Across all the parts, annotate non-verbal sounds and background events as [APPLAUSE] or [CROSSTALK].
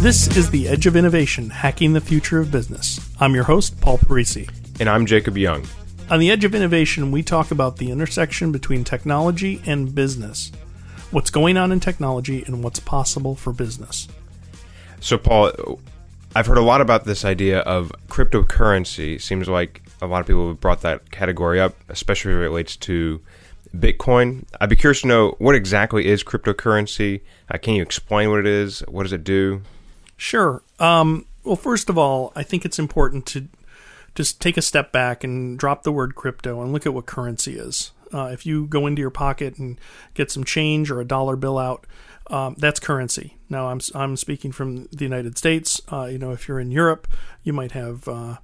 This is The Edge of Innovation Hacking the Future of Business. I'm your host, Paul Parisi. And I'm Jacob Young. On The Edge of Innovation, we talk about the intersection between technology and business, what's going on in technology, and what's possible for business. So, Paul, I've heard a lot about this idea of cryptocurrency. Seems like a lot of people have brought that category up, especially if it relates to Bitcoin. I'd be curious to know what exactly is cryptocurrency. Uh, can you explain what it is? What does it do? Sure. Um, well, first of all, I think it's important to just take a step back and drop the word crypto and look at what currency is. Uh, if you go into your pocket and get some change or a dollar bill out, um, that's currency. Now, I'm I'm speaking from the United States. Uh, you know, if you're in Europe, you might have uh,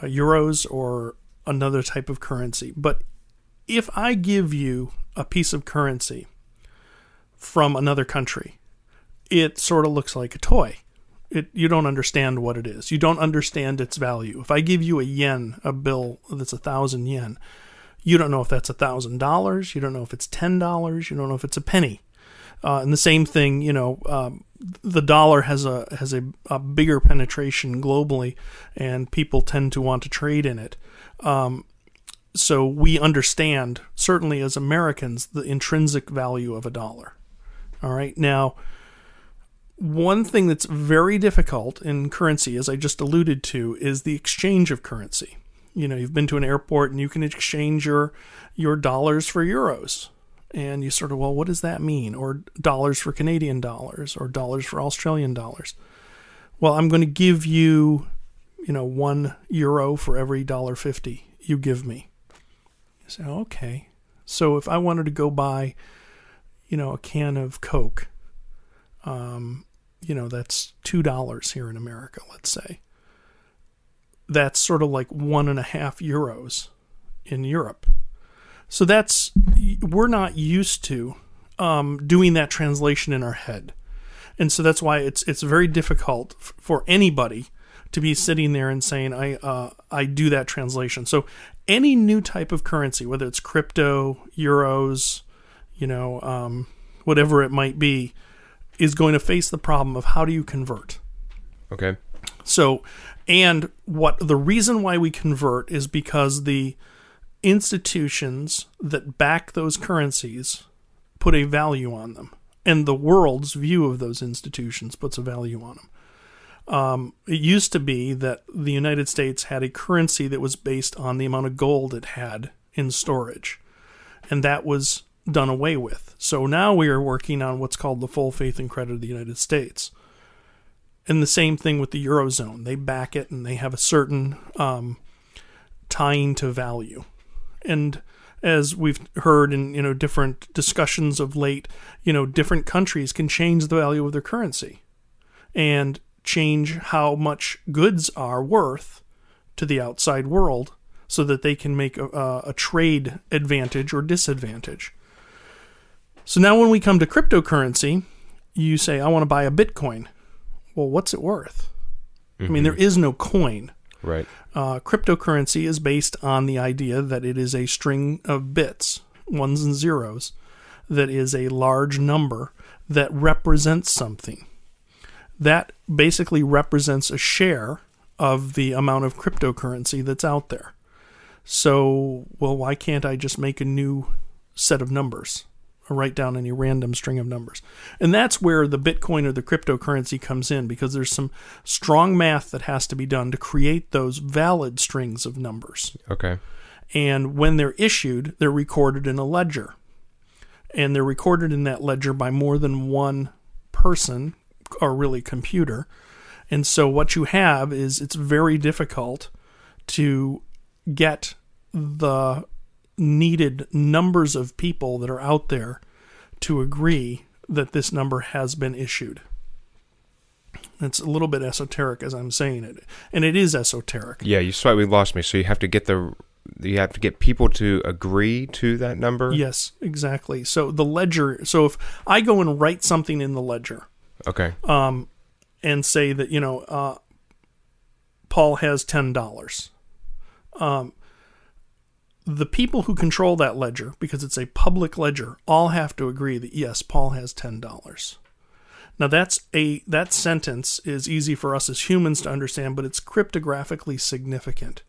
euros or another type of currency. But if I give you a piece of currency from another country, it sort of looks like a toy. It, you don't understand what it is. You don't understand its value. If I give you a yen, a bill that's a thousand yen, you don't know if that's a thousand dollars. You don't know if it's ten dollars. You don't know if it's a penny. Uh, and the same thing, you know, um, the dollar has a has a, a, bigger penetration globally, and people tend to want to trade in it. Um, so we understand, certainly as Americans, the intrinsic value of a dollar. All right. Now, one thing that's very difficult in currency, as I just alluded to, is the exchange of currency. You know, you've been to an airport and you can exchange your your dollars for euros. And you sort of, well, what does that mean? Or dollars for Canadian dollars or dollars for Australian dollars. Well, I'm going to give you, you know, one euro for every dollar fifty you give me. You say, okay. So if I wanted to go buy, you know, a can of Coke, um, you know, that's two dollars here in America, let's say. That's sort of like one and a half euros in Europe. So that's we're not used to um, doing that translation in our head, and so that's why it's it's very difficult f- for anybody to be sitting there and saying I uh, I do that translation. So any new type of currency, whether it's crypto, euros, you know, um, whatever it might be, is going to face the problem of how do you convert. Okay. So, and what the reason why we convert is because the institutions that back those currencies put a value on them, and the world's view of those institutions puts a value on them. Um, it used to be that the United States had a currency that was based on the amount of gold it had in storage, and that was done away with. So now we are working on what's called the full faith and credit of the United States. And the same thing with the Eurozone. They back it and they have a certain um, tying to value. And as we've heard in you know different discussions of late, you know different countries can change the value of their currency, and change how much goods are worth to the outside world, so that they can make a, a trade advantage or disadvantage. So now when we come to cryptocurrency, you say, I want to buy a Bitcoin. Well, what's it worth? Mm-hmm. I mean, there is no coin. Right. Uh, cryptocurrency is based on the idea that it is a string of bits, ones and zeros, that is a large number that represents something. That basically represents a share of the amount of cryptocurrency that's out there. So, well, why can't I just make a new set of numbers? Write down any random string of numbers. And that's where the Bitcoin or the cryptocurrency comes in because there's some strong math that has to be done to create those valid strings of numbers. Okay. And when they're issued, they're recorded in a ledger. And they're recorded in that ledger by more than one person or really computer. And so what you have is it's very difficult to get the needed numbers of people that are out there to agree that this number has been issued. It's a little bit esoteric as I'm saying it, and it is esoteric. Yeah, you slightly lost me. So you have to get the you have to get people to agree to that number. Yes, exactly. So the ledger. So if I go and write something in the ledger, okay, um, and say that you know, uh, Paul has ten dollars, um, the people who control that ledger, because it's a public ledger, all have to agree that yes, Paul has $10. Now that's a that sentence is easy for us as humans to understand, but it's cryptographically significant.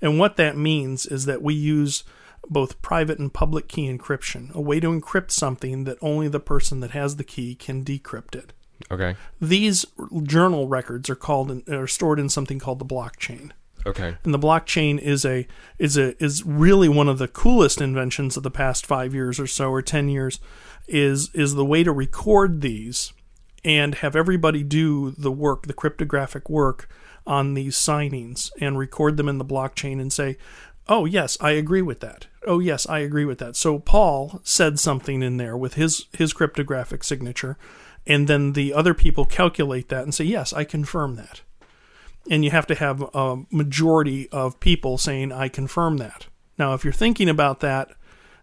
And what that means is that we use both private and public key encryption, a way to encrypt something that only the person that has the key can decrypt it. Okay. These journal records are called in, are stored in something called the blockchain. Okay. And the blockchain is a is a is really one of the coolest inventions of the past 5 years or so or 10 years is is the way to record these and have everybody do the work, the cryptographic work on these signings and record them in the blockchain and say, "Oh, yes, I agree with that. Oh, yes, I agree with that." So Paul said something in there with his his cryptographic signature and then the other people calculate that and say, "Yes, I confirm that." And you have to have a majority of people saying, "I confirm that." Now, if you're thinking about that,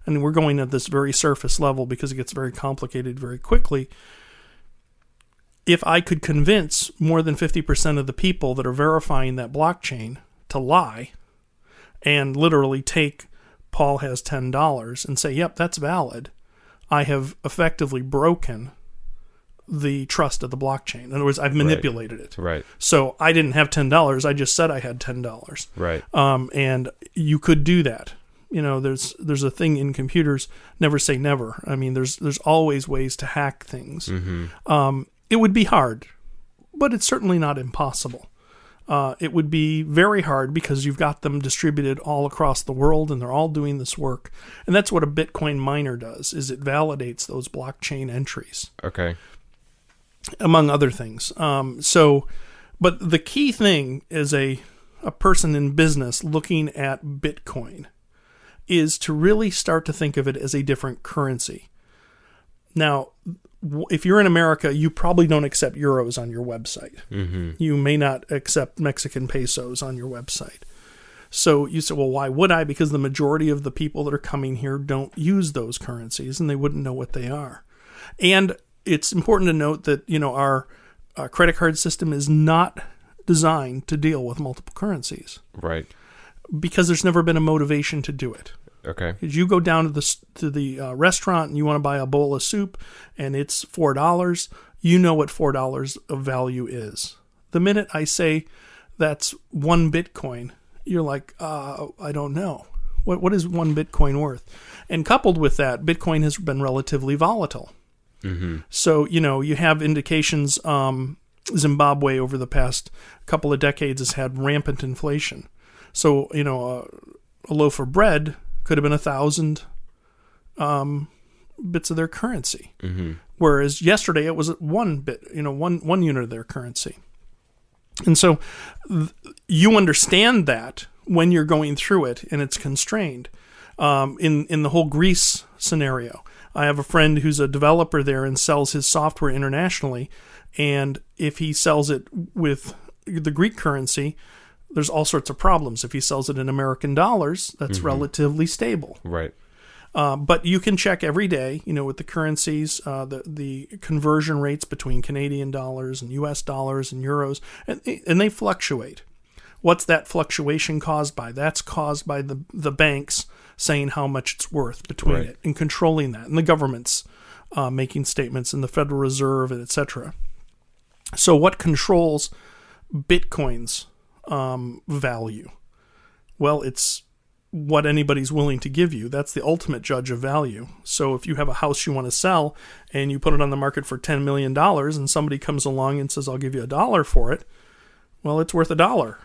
and we're going at this very surface level because it gets very complicated very quickly, if I could convince more than 50% of the people that are verifying that blockchain to lie and literally take Paul has $10 and say, yep, that's valid, I have effectively broken the trust of the blockchain. In other words, I've manipulated it. Right. So I didn't have $10. I just said I had $10. Right. Um, and you could do that. You know, there's there's a thing in computers, never say never. I mean, there's there's always ways to hack things. Um, it would be hard, but it's certainly not impossible. Uh, it would be very hard because you've got them distributed all across the world and they're all doing this work. And that's what a Bitcoin miner does is it validates those blockchain entries Okay. Among other things. Um, so, but the key thing is a a person in business looking at Bitcoin is to really start to think of it as a different currency. Now, if you're in America, you probably don't accept euros on your website. Mm-hmm. You may not accept Mexican pesos on your website. So you say, well, why would I? Because the majority of the people that are coming here don't use those currencies and they wouldn't know what they are. And it's important to note that, you know, our, uh credit card system is not designed to deal with multiple currencies Right. because there's never been a motivation to do it. Okay. Because you go down to the to the uh, restaurant and you want to buy a bowl of soup and it's four dollars, you know what four dollars of value is. The minute I say that's one Bitcoin, you're like, uh, I don't know. What what is one Bitcoin worth? And coupled with that, Bitcoin has been relatively volatile. So you know you have indications. Um, Zimbabwe over the past couple of decades has had rampant inflation. So you know a, a loaf of bread could have been a thousand um, bits of their currency, Mm-hmm. whereas yesterday it was one bit, you know, one one unit of their currency. And so th- you understand that when you're going through it and it's constrained. Um, in in the whole Greece scenario, I have a friend who's a developer there and sells his software internationally, and if he sells it with the Greek currency, there's all sorts of problems. If he sells it in American dollars, that's relatively stable. Right. Uh, but you can check every day, you know, with the currencies, uh, the the conversion rates between Canadian dollars and U.S. dollars and euros, and and they fluctuate. What's that fluctuation caused by? That's caused by the the banks saying how much it's worth between Right. it and controlling that, and the governments uh, making statements, and the Federal Reserve, and etc. So, what controls Bitcoin's um, value? Well, it's what anybody's willing to give you. That's the ultimate judge of value. So if you have a house you want to sell and you put it on the market for $10 million and somebody comes along and says, I'll give you a dollar for it, well, it's worth a dollar.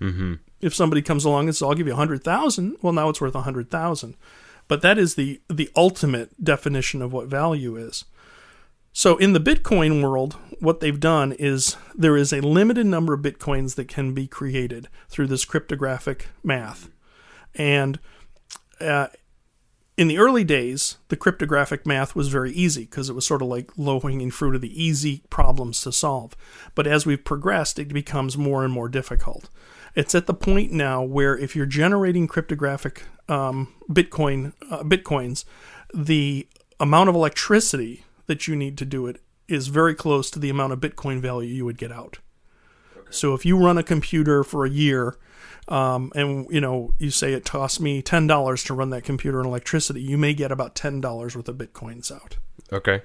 Mm-hmm. If somebody comes along and says, I'll give you a hundred thousand, well, now it's worth a hundred thousand. But that is the, the ultimate definition of what value is. So in the Bitcoin world, what they've done is there is a limited number of Bitcoins that can be created through this cryptographic math. And uh, in the early days, the cryptographic math was very easy because it was sort of like low hanging fruit of the easy problems to solve. But as we've progressed, it becomes more and more difficult. It's at the point now where if you're generating cryptographic um, Bitcoin uh, bitcoins, the amount of electricity that you need to do it is very close to the amount of Bitcoin value you would get out. So if you run a computer for a year, um, and you know you say it costs me ten dollars to run that computer in electricity, you may get about ten dollars worth of bitcoins out. Okay.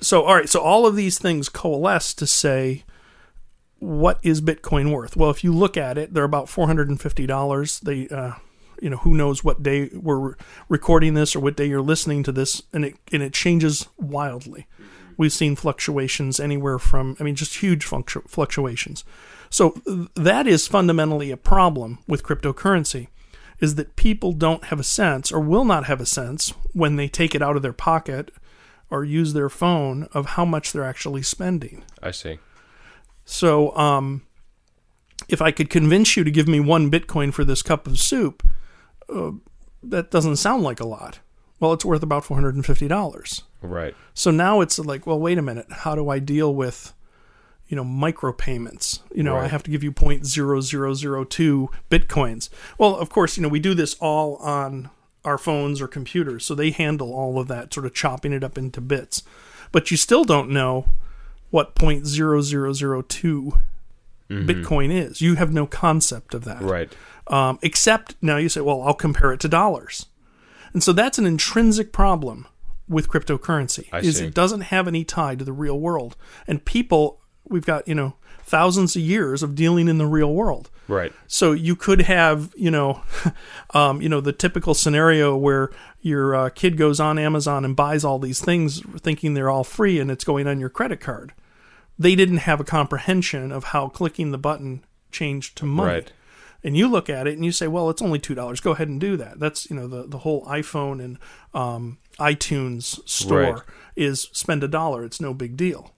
so all right so all of these things coalesce to say what is bitcoin worth? Well if you look at it they're about $450 they uh, you know who knows what day we're recording this or what day you're listening to this and it and it changes wildly. We've seen fluctuations anywhere from i mean just huge fluctu- fluctuations. So that is fundamentally a problem with cryptocurrency is that people don't have a sense or will not have a sense when they take it out of their pocket or use their phone of how much they're actually spending. I see. So, um, if I could convince you to give me one Bitcoin for this cup of soup, uh, that doesn't sound like a lot. Well, it's worth about four hundred and fifty dollars. Right. So now it's like, well, wait a minute. How do I deal with, you know, micropayments? You know, I have to give you point zero zero zero two bitcoins. Well, of course, you know, we do this all on our phones or computers, so they handle all of that, sort of chopping it up into bits. But you still don't know what point zero zero zero two Bitcoin is. You have no concept of that Right. um, except now you say, well, I'll compare it to dollars. And so that's an intrinsic problem with cryptocurrency I is see. it doesn't have any tie to the real world. And people, we've got, you know, thousands of years of dealing in the real world. Right. So you could have, you know, [LAUGHS] um, you know, the typical scenario where your uh, kid goes on Amazon and buys all these things, thinking they're all free, and it's going on your credit card. They didn't have a comprehension of how clicking the button changed to money. Right. And you look at it and you say, well, it's only two dollars. Go ahead and do that. That's you know the the whole iPhone and um, iTunes store Right. is spend a dollar. It's no big deal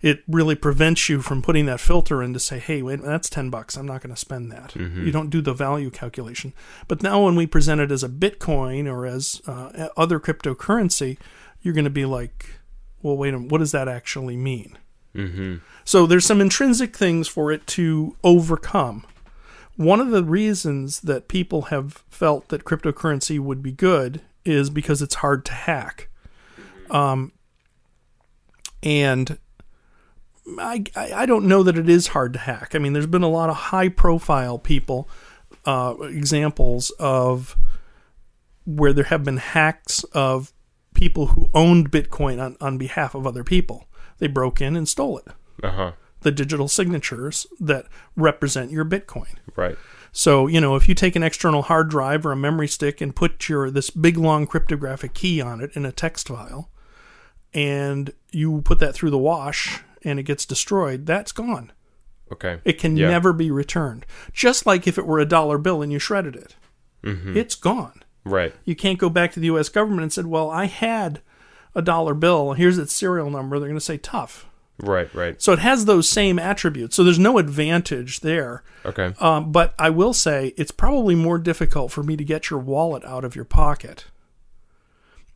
it really prevents you from putting that filter in to say, hey, wait, that's 10 bucks. I'm not going to spend that. You don't do the value calculation. But now when we present it as a Bitcoin or as uh, other cryptocurrency, you're going to be like, well, wait a minute, what does that actually mean? Mm-hmm. So there's some intrinsic things for it to overcome. One of the reasons that people have felt that cryptocurrency would be good is because it's hard to hack. Um, and I, I I don't know that it is hard to hack. I mean, there's been a lot of high profile people, uh, examples of where there have been hacks of people who owned Bitcoin on, on behalf of other people. They broke in and stole it, Uh huh. the digital signatures that represent your Bitcoin. Right. So, you know, if you take an external hard drive or a memory stick and put your this big long cryptographic key on it in a text file and you put that through the wash and it gets destroyed, that's gone. Okay. It can Yeah. never be returned. Just like if it were a dollar bill and you shredded it. Mm-hmm. It's gone. Right. You can't go back to the US government and said, "Well, I had a dollar bill. Here's its serial number." They're going to say tough. Right. Right. So it has those same attributes. So there's no advantage there. Okay. Um, but I will say it's probably more difficult for me to get your wallet out of your pocket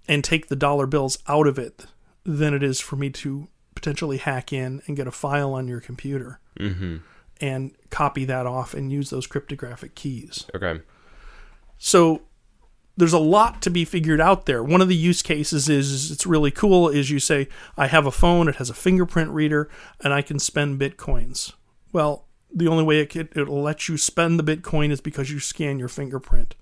and take the dollar bills out of it than it is for me to potentially hack in and get a file on your computer Mm-hmm. and copy that off and use those cryptographic keys. Okay. So there's a lot to be figured out there. One of the use cases is, is it's really cool is you say I have a phone, it has a fingerprint reader, and I can spend bitcoins. Well, the only way it could, it'll let you spend the bitcoin is because you scan your fingerprint.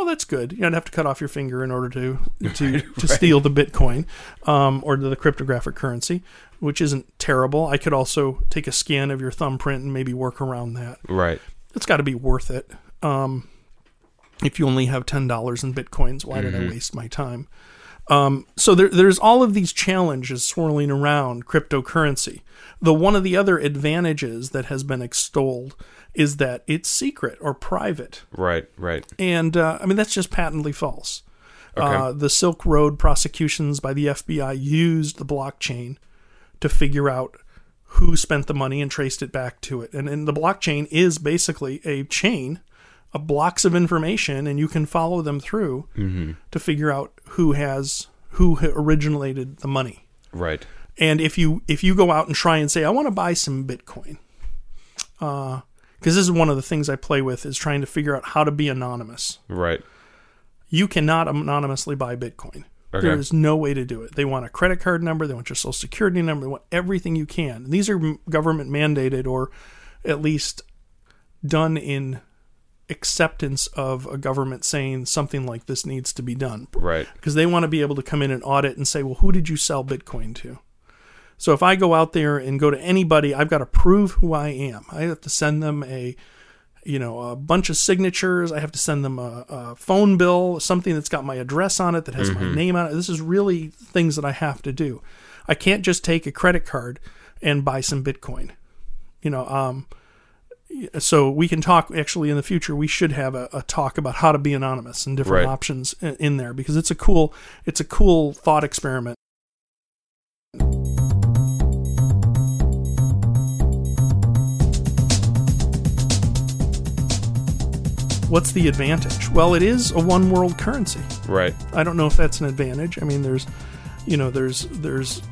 Well, that's good. You don't have to cut off your finger in order to [LAUGHS] to, to steal the bitcoin um, or the cryptographic currency, which isn't terrible. I could also take a scan of your thumbprint and maybe work around that Right. it's got to be worth it. Um, if you only have ten dollars in bitcoins, why did I waste my time? Um, so there, there's all of these challenges swirling around cryptocurrency. The one of the other advantages that has been extolled is that it's secret or private, Right. Right. and uh, I mean that's just patently false. Okay. Uh, the Silk Road prosecutions by the FBI used the blockchain to figure out who spent the money and traced it back to it. And, and the blockchain is basically a chain of blocks of information, and you can follow them through Mm-hmm. to figure out who has who originated the money. Right. And if you if you go out and try and say, I want to buy some Bitcoin, because this is one of the things I play with is trying to figure out how to be anonymous Right. you cannot anonymously buy Bitcoin. Okay. There is no way to do it. They want a credit card number, they want your social security number, they want everything you can. These are government mandated or at least done in acceptance of a government saying something like this needs to be done Right. because they want to be able to come in and audit and say, well, who did you sell Bitcoin to? So if I go out there and go to anybody, I've got to prove who I am. I have to send them a, you know, a bunch of signatures. I have to send them a, a phone bill, something that's got my address on it, that has my name on it. This is really things that I have to do. I can't just take a credit card and buy some Bitcoin. You know, um, so we can talk actually in the future we should have a, a talk about how to be anonymous and different Right. options in, in there because it's a cool it's a cool thought experiment what's the advantage well it is a one world currency Right. I don't know if that's an advantage. I mean, there's, you know, there's there's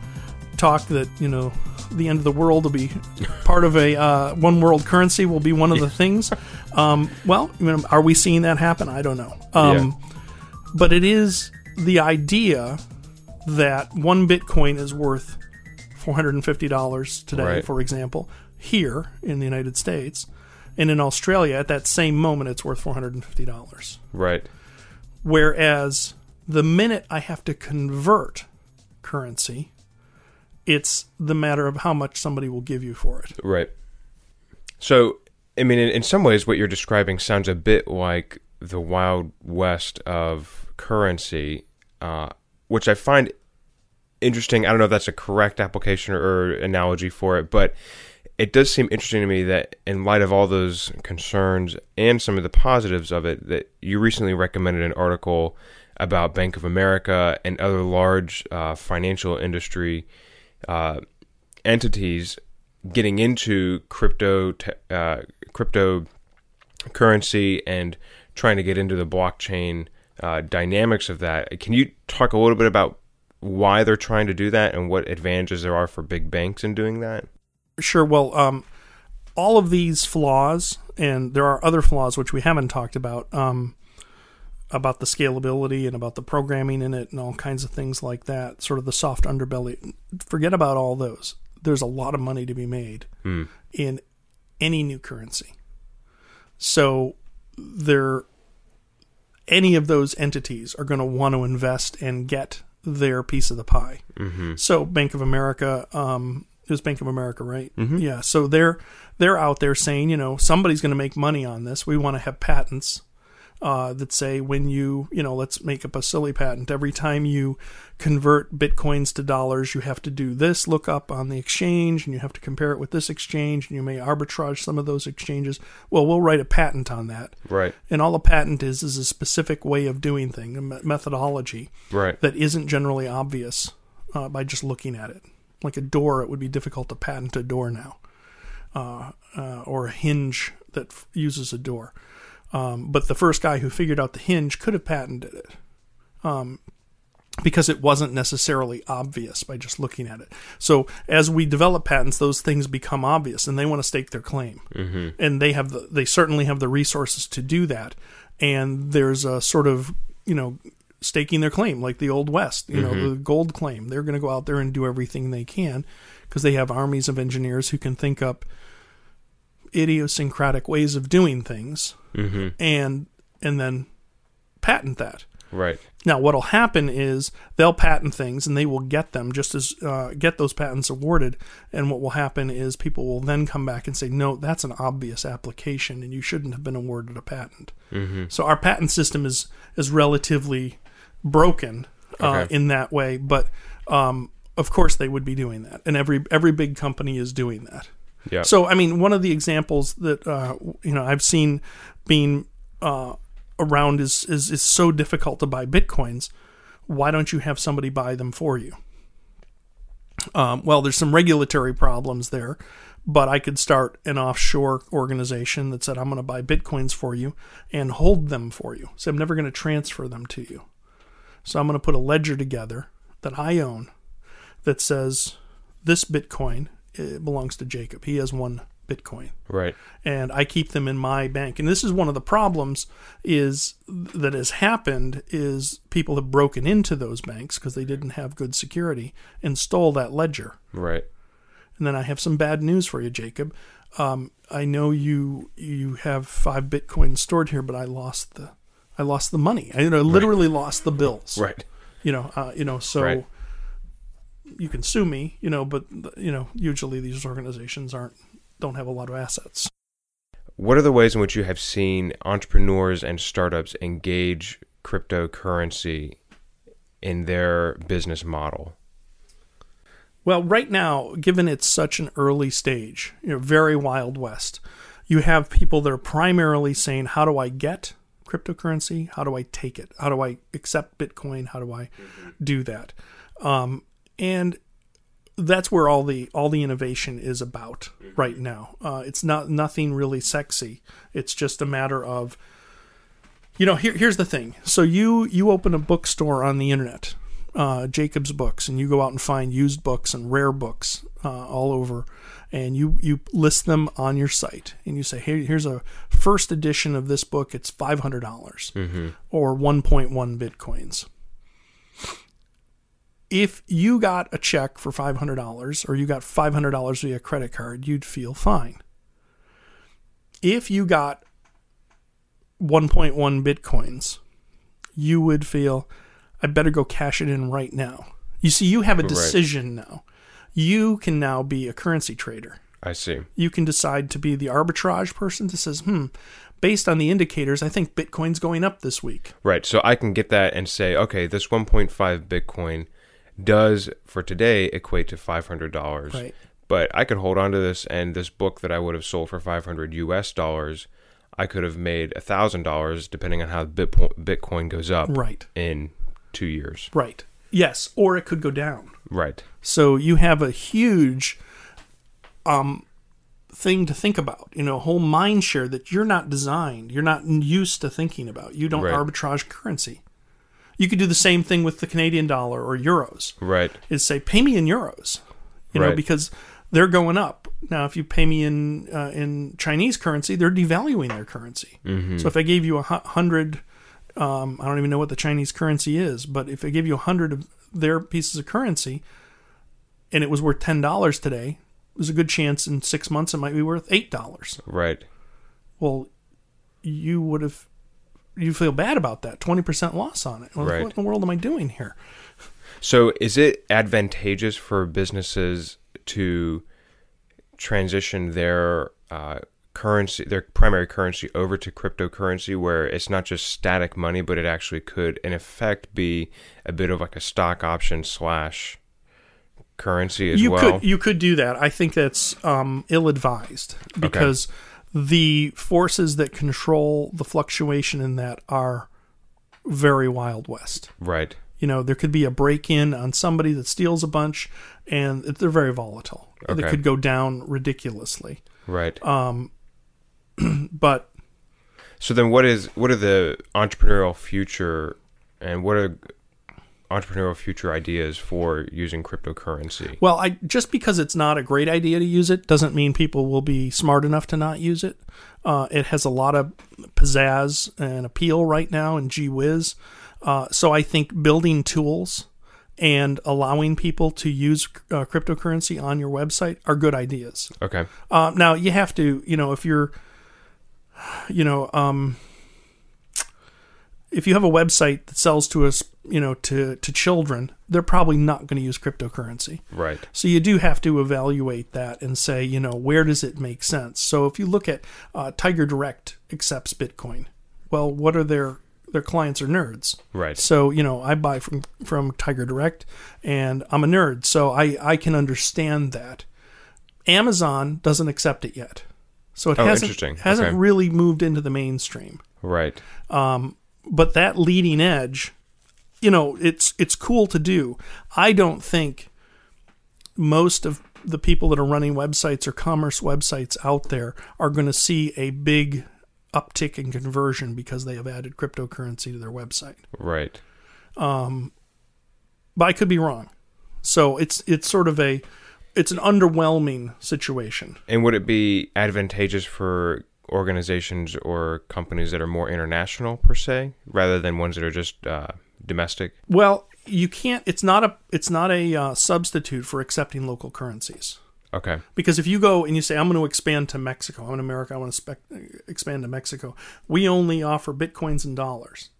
talk that you know the end of the world will be [LAUGHS] part of a uh, one world currency will be one of the things. Um, well, you know, are we seeing that happen? I don't know. Um, But it is the idea that one Bitcoin is worth four hundred and fifty dollars today, Right. for example, here in the United States. And in Australia, at that same moment, it's worth four hundred and fifty dollars. Right. Whereas the minute I have to convert currency, it's the matter of how much somebody will give you for it. Right. So, I mean, in, in some ways, what you're describing sounds a bit like the wild west of currency, uh, which I find interesting. I don't know if that's a correct application or analogy for it, but it does seem interesting to me that, in light of all those concerns and some of the positives of it, that you recently recommended an article about Bank of America and other large uh, financial industry uh, entities getting into crypto te- uh, cryptocurrency and trying to get into the blockchain uh, dynamics of that. Can you talk a little bit about why they're trying to do that and what advantages there are for big banks in doing that? Sure. Well, um, all of these flaws, and there are other flaws which we haven't talked about, um, about the scalability and about the programming in it and all kinds of things like that, sort of the soft underbelly. Forget about all those. There's a lot of money to be made in any new currency. So there any of those entities are going to want to invest and get their piece of the pie. Mm-hmm. So Bank of America, um, it was Bank of America, right? Mm-hmm. Yeah. So they're they're out there saying, you know, somebody's going to make money on this. We want to have patents uh, that say when you, you know, let's make up a silly patent. Every time you convert bitcoins to dollars, you have to do this lookup on the exchange, and you have to compare it with this exchange, and you may arbitrage some of those exchanges. Well, we'll write a patent on that. Right. And all a patent is is a specific way of doing thing, a methodology Right. that isn't generally obvious uh, by just looking at it. Like a door, it would be difficult to patent a door now, uh, uh, or a hinge that f- uses a door. Um, but the first guy who figured out the hinge could have patented it. Um, because it wasn't necessarily obvious by just looking at it. So as we develop patents, those things become obvious, and they want to stake their claim, mm-hmm. and they have the they certainly have the resources to do that. And there's a sort of you know staking their claim like the old west, you know the gold claim. They're going to go out there and do everything they can because they have armies of engineers who can think up idiosyncratic ways of doing things, Mm-hmm. and and then patent that. Right. Now, what'll happen is they'll patent things and they will get them just as uh, get those patents awarded. And what will happen is people will then come back and say, "No, that's an obvious application, and you shouldn't have been awarded a patent." Mm-hmm. So our patent system is is relatively broken uh, Okay. in that way, but um, of course they would be doing that, and every every big company is doing that. Yeah. So, I mean, one of the examples that uh, you know I've seen being uh, around is, is is so difficult to buy bitcoins. Why don't you have somebody buy them for you? Um, well, there's some regulatory problems there, but I could start an offshore organization that said I'm going to buy bitcoins for you and hold them for you. So I'm never going to transfer them to you. So I'm going to put a ledger together that I own that says this bitcoin uh, belongs to Jacob. He has one bitcoin Right. and I keep them in my bank. And this is one of the problems is that has happened is people have broken into those banks because they didn't have good security and stole that ledger. Right. And then I have some bad news for you, Jacob. Um, I know you you have five Bitcoin stored here, but I lost the I lost the money. I you know, literally lost the bills. Right. You know, uh, you know, so Right. you can sue me. You know, but you know, usually these organizations aren't don't have a lot of assets. What are the ways in which you have seen entrepreneurs and startups engage cryptocurrency in their business model? Well, right now, given it's such an early stage, you know, very wild west, you have people that are primarily saying, "How do I get cryptocurrency? How do I take it? How do I accept Bitcoin? How do I do that?" Um, and that's where all the all the innovation is about right now. Uh, it's not nothing really sexy. It's just a matter of, you know, here, here's the thing. So you you open a bookstore on the internet, uh, Jacob's Books, and you go out and find used books and rare books uh, all over, and you you list them on your site, and you say, hey, here's a first edition of this book. It's five hundred dollars mm-hmm. or one point one bitcoins if you got a check for $500 or you got $500 via credit card, you'd feel fine. If you got 1.1 bitcoins, you would feel, I better go cash it in right now. You see, you have a decision now. You can now be a currency trader. I see. You can decide to be the arbitrage person that says, hmm, based on the indicators, I think Bitcoin's going up this week. Right. So I can get that and say, okay, this 1.5 Bitcoin does for today equate to $500. Right. But I could hold on to this and this book that I would have sold for 500 US dollars, I could have made $1,000 depending on how Bitcoin goes up Right. in 2 years. Right. Yes. Or it could go down. Right. So you have a huge um, thing to think about. You know, a whole mind share that you're not designed, you're not used to thinking about. You don't Right. arbitrage currency. You could do the same thing with the Canadian dollar or euros. Right. Is say, pay me in euros. You know, because they're going up. Now, if you pay me in uh, in Chinese currency, they're devaluing their currency. So if I gave you a hundred, um, I don't even know what the Chinese currency is, but if I gave you a hundred of their pieces of currency, and it was worth ten dollars today, there's a good chance in six months it might be worth eight dollars. Right. Well, you would have you feel bad about that twenty percent loss on it. Well, Right. What in the world am I doing here? So, is it advantageous for businesses to transition their uh, currency, their primary currency, over to cryptocurrency, where it's not just static money, but it actually could, in effect, be a bit of like a stock option slash currency as you well? could you could do that. I think that's um, ill advised because the forces that control the fluctuation in that are very wild west. right. You know, there could be a break in on somebody that steals a bunch, and they're very volatile. Okay. They could go down ridiculously. Right. [CLEARS THROAT] But So then, what is what are the entrepreneurial future, and what are entrepreneurial future ideas for using cryptocurrency? Well, I just because it's not a great idea to use it doesn't mean people will be smart enough to not use it. Uh, it has a lot of pizzazz and appeal right now, and gee whiz. Uh, so I think building tools and allowing people to use uh, cryptocurrency on your website are good ideas. Okay. Uh, now you have to, you know, if you're, you know, um, if you have a website that sells to us, you know, to to children, they're probably not going to use cryptocurrency. Right. So you do have to evaluate that and say, you know, where does it make sense? So if you look at uh, Tiger Direct accepts Bitcoin, well, what are their their clients are nerds. Right. So you know, I buy from from Tiger Direct, and I'm a nerd, so I I can understand that. Amazon doesn't accept it yet, so it Oh, hasn't hasn't Okay. really moved into the mainstream. Right. Um, but that leading edge, you know, it's it's cool to do. I don't think most of the people that are running websites or commerce websites out there are going to see a big uptick in conversion because they have added cryptocurrency to their website. Right. Um, but I could be wrong. So it's it's sort of a it's an underwhelming situation. And would it be advantageous for organizations or companies that are more international per se, rather than ones that are just uh, domestic? Well, you can't. It's not a it's not a uh, substitute for accepting local currencies. Okay. Because if you go and you say, I'm going to expand to Mexico, I'm in America, I want to spec- expand to Mexico, we only offer bitcoins and dollars.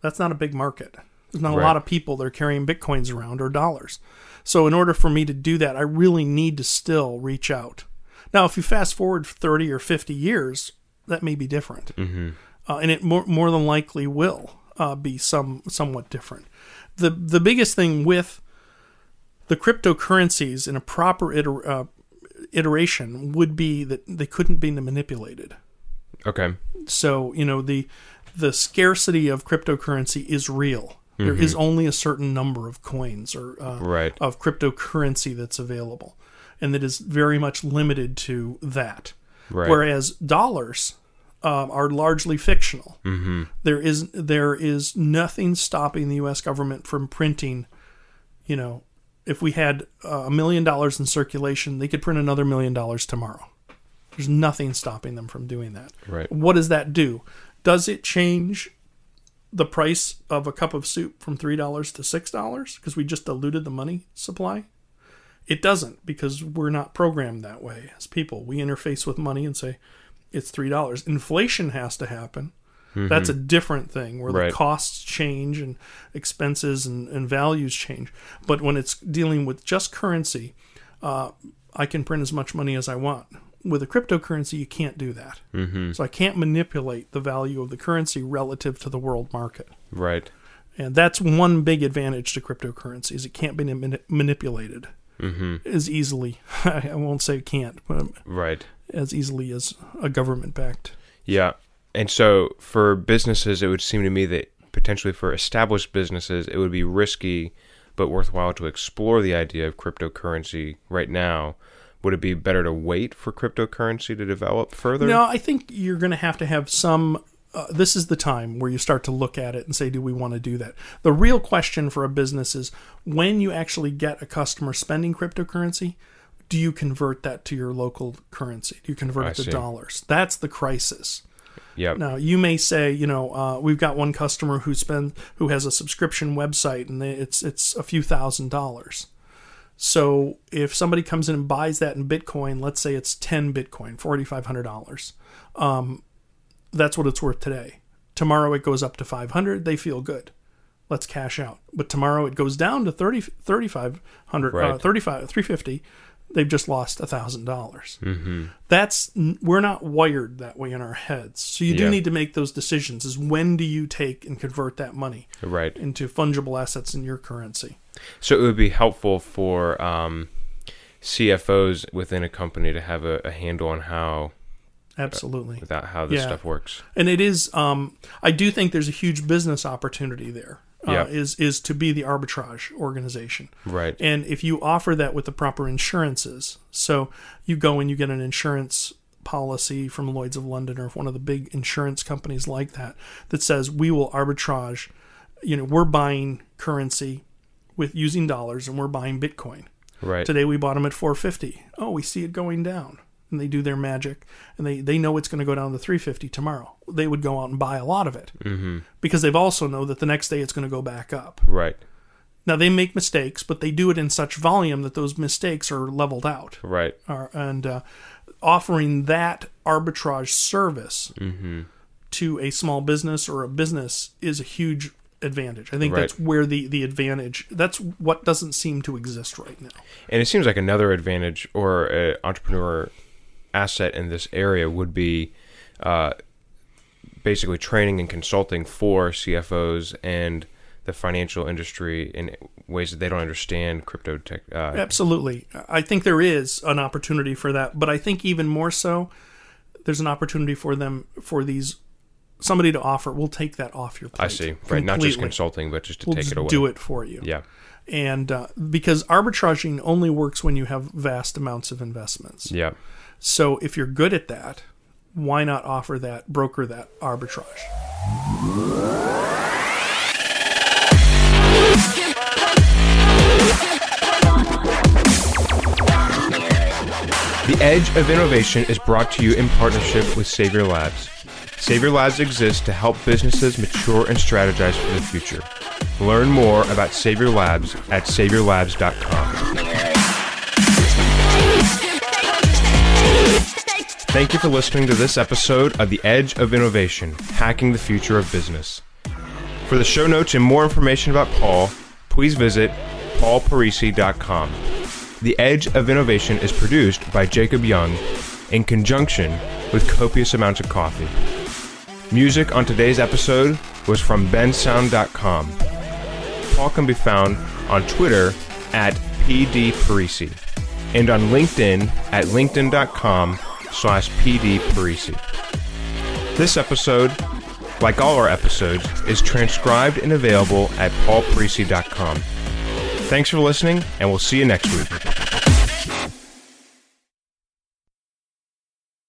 That's not a big market. There's not Right. a lot of people that are carrying bitcoins around or dollars. So, in order for me to do that, I really need to still reach out. Now, if you fast forward 30 or 50 years, that may be different. Mm-hmm. Uh, and it more, more than likely will uh, be some somewhat different. The, the biggest thing with the cryptocurrencies in a proper iter- uh, iteration would be that they couldn't be manipulated. Okay. So you know the the scarcity of cryptocurrency is real. There is only a certain number of coins or uh, Right. of cryptocurrency that's available, and that is very much limited to that. Right. Whereas dollars um, are largely fictional. Mm-hmm. is there is nothing stopping the U.S. government from printing. You know, if we had uh, a million dollars in circulation, they could print another million dollars tomorrow. There's nothing stopping them from doing that. Right. What does that do? Does it change the price of a cup of soup from three dollars to six dollars because we just diluted the money supply? It doesn't because we're not programmed that way as people. We interface with money and say it's three dollars. Inflation has to happen. That's a different thing where Right. the costs change and expenses and, and values change. But when it's dealing with just currency, uh, I can print as much money as I want. With a cryptocurrency, you can't do that. Mm-hmm. So I can't manipulate the value of the currency relative to the world market. Right. And that's one big advantage to cryptocurrency is it can't be mani- manipulated as easily. [LAUGHS] I won't say it can't, but Right. as easily as a government-backed. Yeah. And so for businesses, it would seem to me that potentially for established businesses, it would be risky but worthwhile to explore the idea of cryptocurrency right now. Would it be better to wait for cryptocurrency to develop further? No, I think you're going to have to have some. Uh, this is the time where you start to look at it and say, do we want to do that? The real question for a business is when you actually get a customer spending cryptocurrency, do you convert that to your local currency? Do you convert I it to see. dollars? That's the crisis. Yep. Now you may say, you know, uh, we've got one customer who spend who has a subscription website and they, it's it's a few thousand dollars. So if somebody comes in and buys that in Bitcoin, let's say it's ten Bitcoin, forty five hundred dollars, um, that's what it's worth today. Tomorrow it goes up to five hundred. They feel good. Let's cash out. But tomorrow it goes down to 30, 3,500, uh, Right. 35, 350. They've just lost a thousand dollars. That's we're not wired that way in our heads. So you do Yeah. need to make those decisions. Is when do you take and convert that money Right. into fungible assets in your currency? So it would be helpful for um, CFOs within a company to have a, a handle on how Absolutely. that how this Yeah. stuff works. and it is um, i do think there's a huge business opportunity there. Uh, Yeah. is is to be the arbitrage organization Right. and if you offer that with the proper insurances so you go and you get an insurance policy from lloyd's of london or one of the big insurance companies like that that says we will arbitrage you know we're buying currency with using dollars and we're buying bitcoin Right. Today we bought them at 450. Oh, we see it going down. And they do their magic and they, they know it's going to go down to 350 tomorrow. They would go out and buy a lot of it mm-hmm. because they've also know that the next day it's going to go back up. Right. Now they make mistakes, but they do it in such volume that those mistakes are leveled out. Right. And uh, offering that arbitrage service to a small business or a business is a huge advantage. I think Right. that's where the, the advantage, that's what doesn't seem to exist right now. And it seems like another advantage or a entrepreneur asset in this area would be uh, basically training and consulting for CFOs and the financial industry in ways that they don't understand crypto tech. Uh, Absolutely. I think there is an opportunity for that, but I think even more so, there's an opportunity for them for these somebody to offer. We'll take that off your plate. I see. Right. Not just consulting, but just to We'll take just it away. do it for you. Yeah. And uh, because arbitraging only works when you have vast amounts of investments. Yeah. So if you're good at that, why not offer that, broker that arbitrage? The Edge of Innovation is brought to you in partnership with Savior Labs. Savior Labs exists to help businesses mature and strategize for the future. Learn more about Savior Labs at saviorlabs.com. Thank you for listening to this episode of The Edge of Innovation Hacking the Future of Business. For the show notes and more information about Paul, please visit paulparisi.com. The Edge of Innovation is produced by Jacob Young in conjunction with copious amounts of coffee. Music on today's episode was from bensound.com. Paul can be found on Twitter at pdparisi and on LinkedIn at linkedin.com slash pdparisi. This episode, like all our episodes, is transcribed and available at paulparisi.com. Thanks for listening, and we'll see you next week.